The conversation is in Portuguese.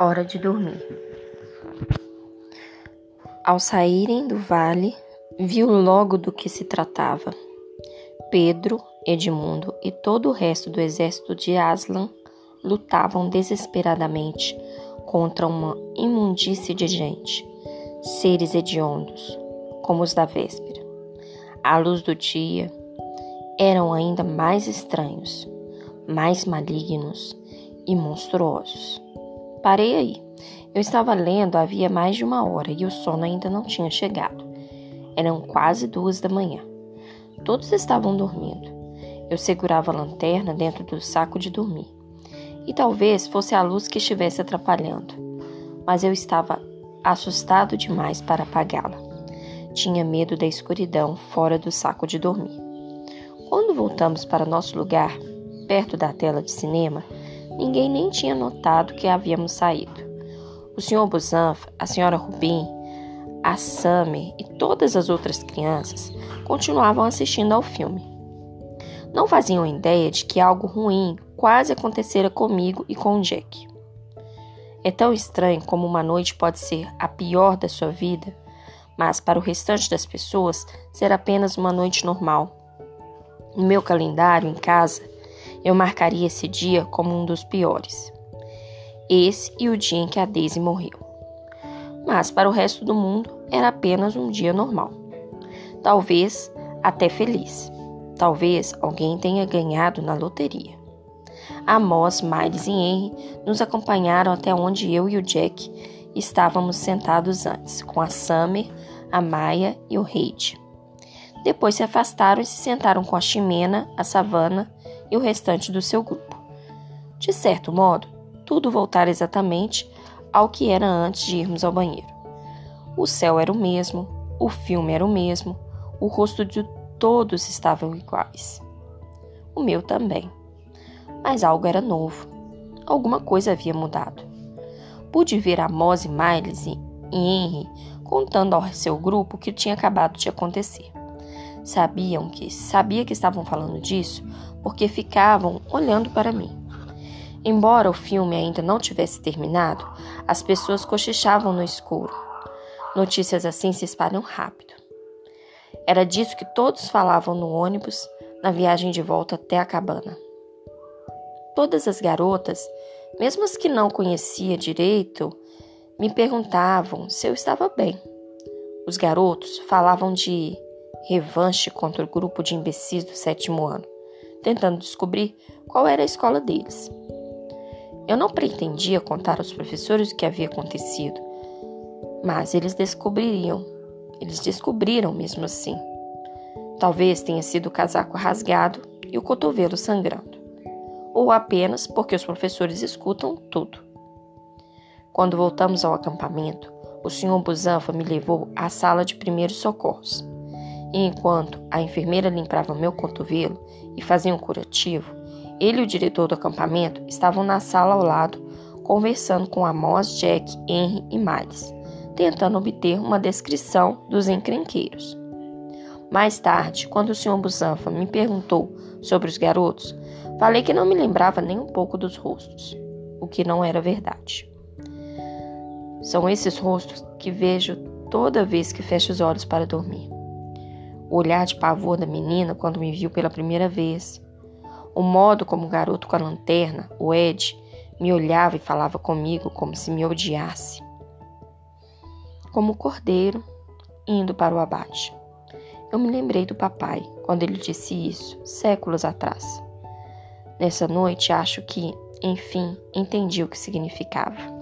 Hora de dormir. Ao saírem do vale, viu logo do que se tratava. Pedro, Edmundo e todo o resto do exército de Aslan lutavam desesperadamente contra uma imundície de gente, seres hediondos, como os da véspera. À luz do dia, eram ainda mais estranhos, mais malignos e monstruosos. Parei aí. Eu estava lendo havia mais de uma hora e o sono ainda não tinha chegado. Eram quase duas da manhã. Todos estavam dormindo. Eu segurava a lanterna dentro do saco de dormir. E talvez fosse a luz que estivesse atrapalhando. Mas eu estava assustado demais para apagá-la. Tinha medo da escuridão fora do saco de dormir. Quando voltamos para nosso lugar, perto da tela de cinema, Ninguém nem tinha notado que havíamos saído. O Sr. Busanf, a Sra. Rubin, a Summer e todas as outras crianças continuavam assistindo ao filme. Não faziam ideia de que algo ruim quase acontecera comigo e com Jack. É tão estranho como uma noite pode ser a pior da sua vida, mas para o restante das pessoas ser apenas uma noite normal. No meu calendário em casa, eu marcaria esse dia como um dos piores. Esse e o dia em que a Daisy morreu. Mas para o resto do mundo era apenas um dia normal. Talvez até feliz. Talvez alguém tenha ganhado na loteria. Amos, Miles e Henry nos acompanharam até onde eu e o Jack estávamos sentados antes, com a Summer, a Maia e o Reid. Depois se afastaram e se sentaram com a Ximena, a Savana e o restante do seu grupo. De certo modo, tudo voltara exatamente ao que era antes de irmos ao banheiro. O céu era o mesmo, o filme era o mesmo, o rosto de todos estavam iguais. O meu também. Mas algo era novo. Alguma coisa havia mudado. Pude ver a Mose Miles e Henry contando ao seu grupo o que tinha acabado de acontecer. Sabiam que sabia que estavam falando disso porque ficavam olhando para mim. Embora o filme ainda não tivesse terminado, as pessoas cochichavam no escuro. Notícias assim se espalham rápido. Era disso que todos falavam no ônibus na viagem de volta até a cabana. Todas as garotas, mesmo as que não conhecia direito, me perguntavam se eu estava bem. Os garotos falavam de revanche contra o grupo de imbecis do sétimo ano, tentando descobrir qual era a escola deles. Eu não pretendia contar aos professores o que havia acontecido, mas eles descobririam. Eles descobriram mesmo assim. Talvez tenha sido o casaco rasgado e o cotovelo sangrando, ou apenas porque os professores escutam tudo. Quando voltamos ao acampamento, o Sr. Busanfa me levou à sala de primeiros socorros. E enquanto a enfermeira limpava meu cotovelo e fazia um curativo, ele e o diretor do acampamento estavam na sala ao lado, conversando com Amos, Jack, Henry e Miles, tentando obter uma descrição dos encrenqueiros. Mais tarde, quando o Sr. Busanfa me perguntou sobre os garotos, falei que não me lembrava nem um pouco dos rostos, o que não era verdade. São esses rostos que vejo toda vez que fecho os olhos para dormir o olhar de pavor da menina quando me viu pela primeira vez, o modo como o garoto com a lanterna, o Ed, me olhava e falava comigo como se me odiasse. Como o cordeiro indo para o abate. Eu me lembrei do papai quando ele disse isso, séculos atrás. Nessa noite, acho que, enfim, entendi o que significava.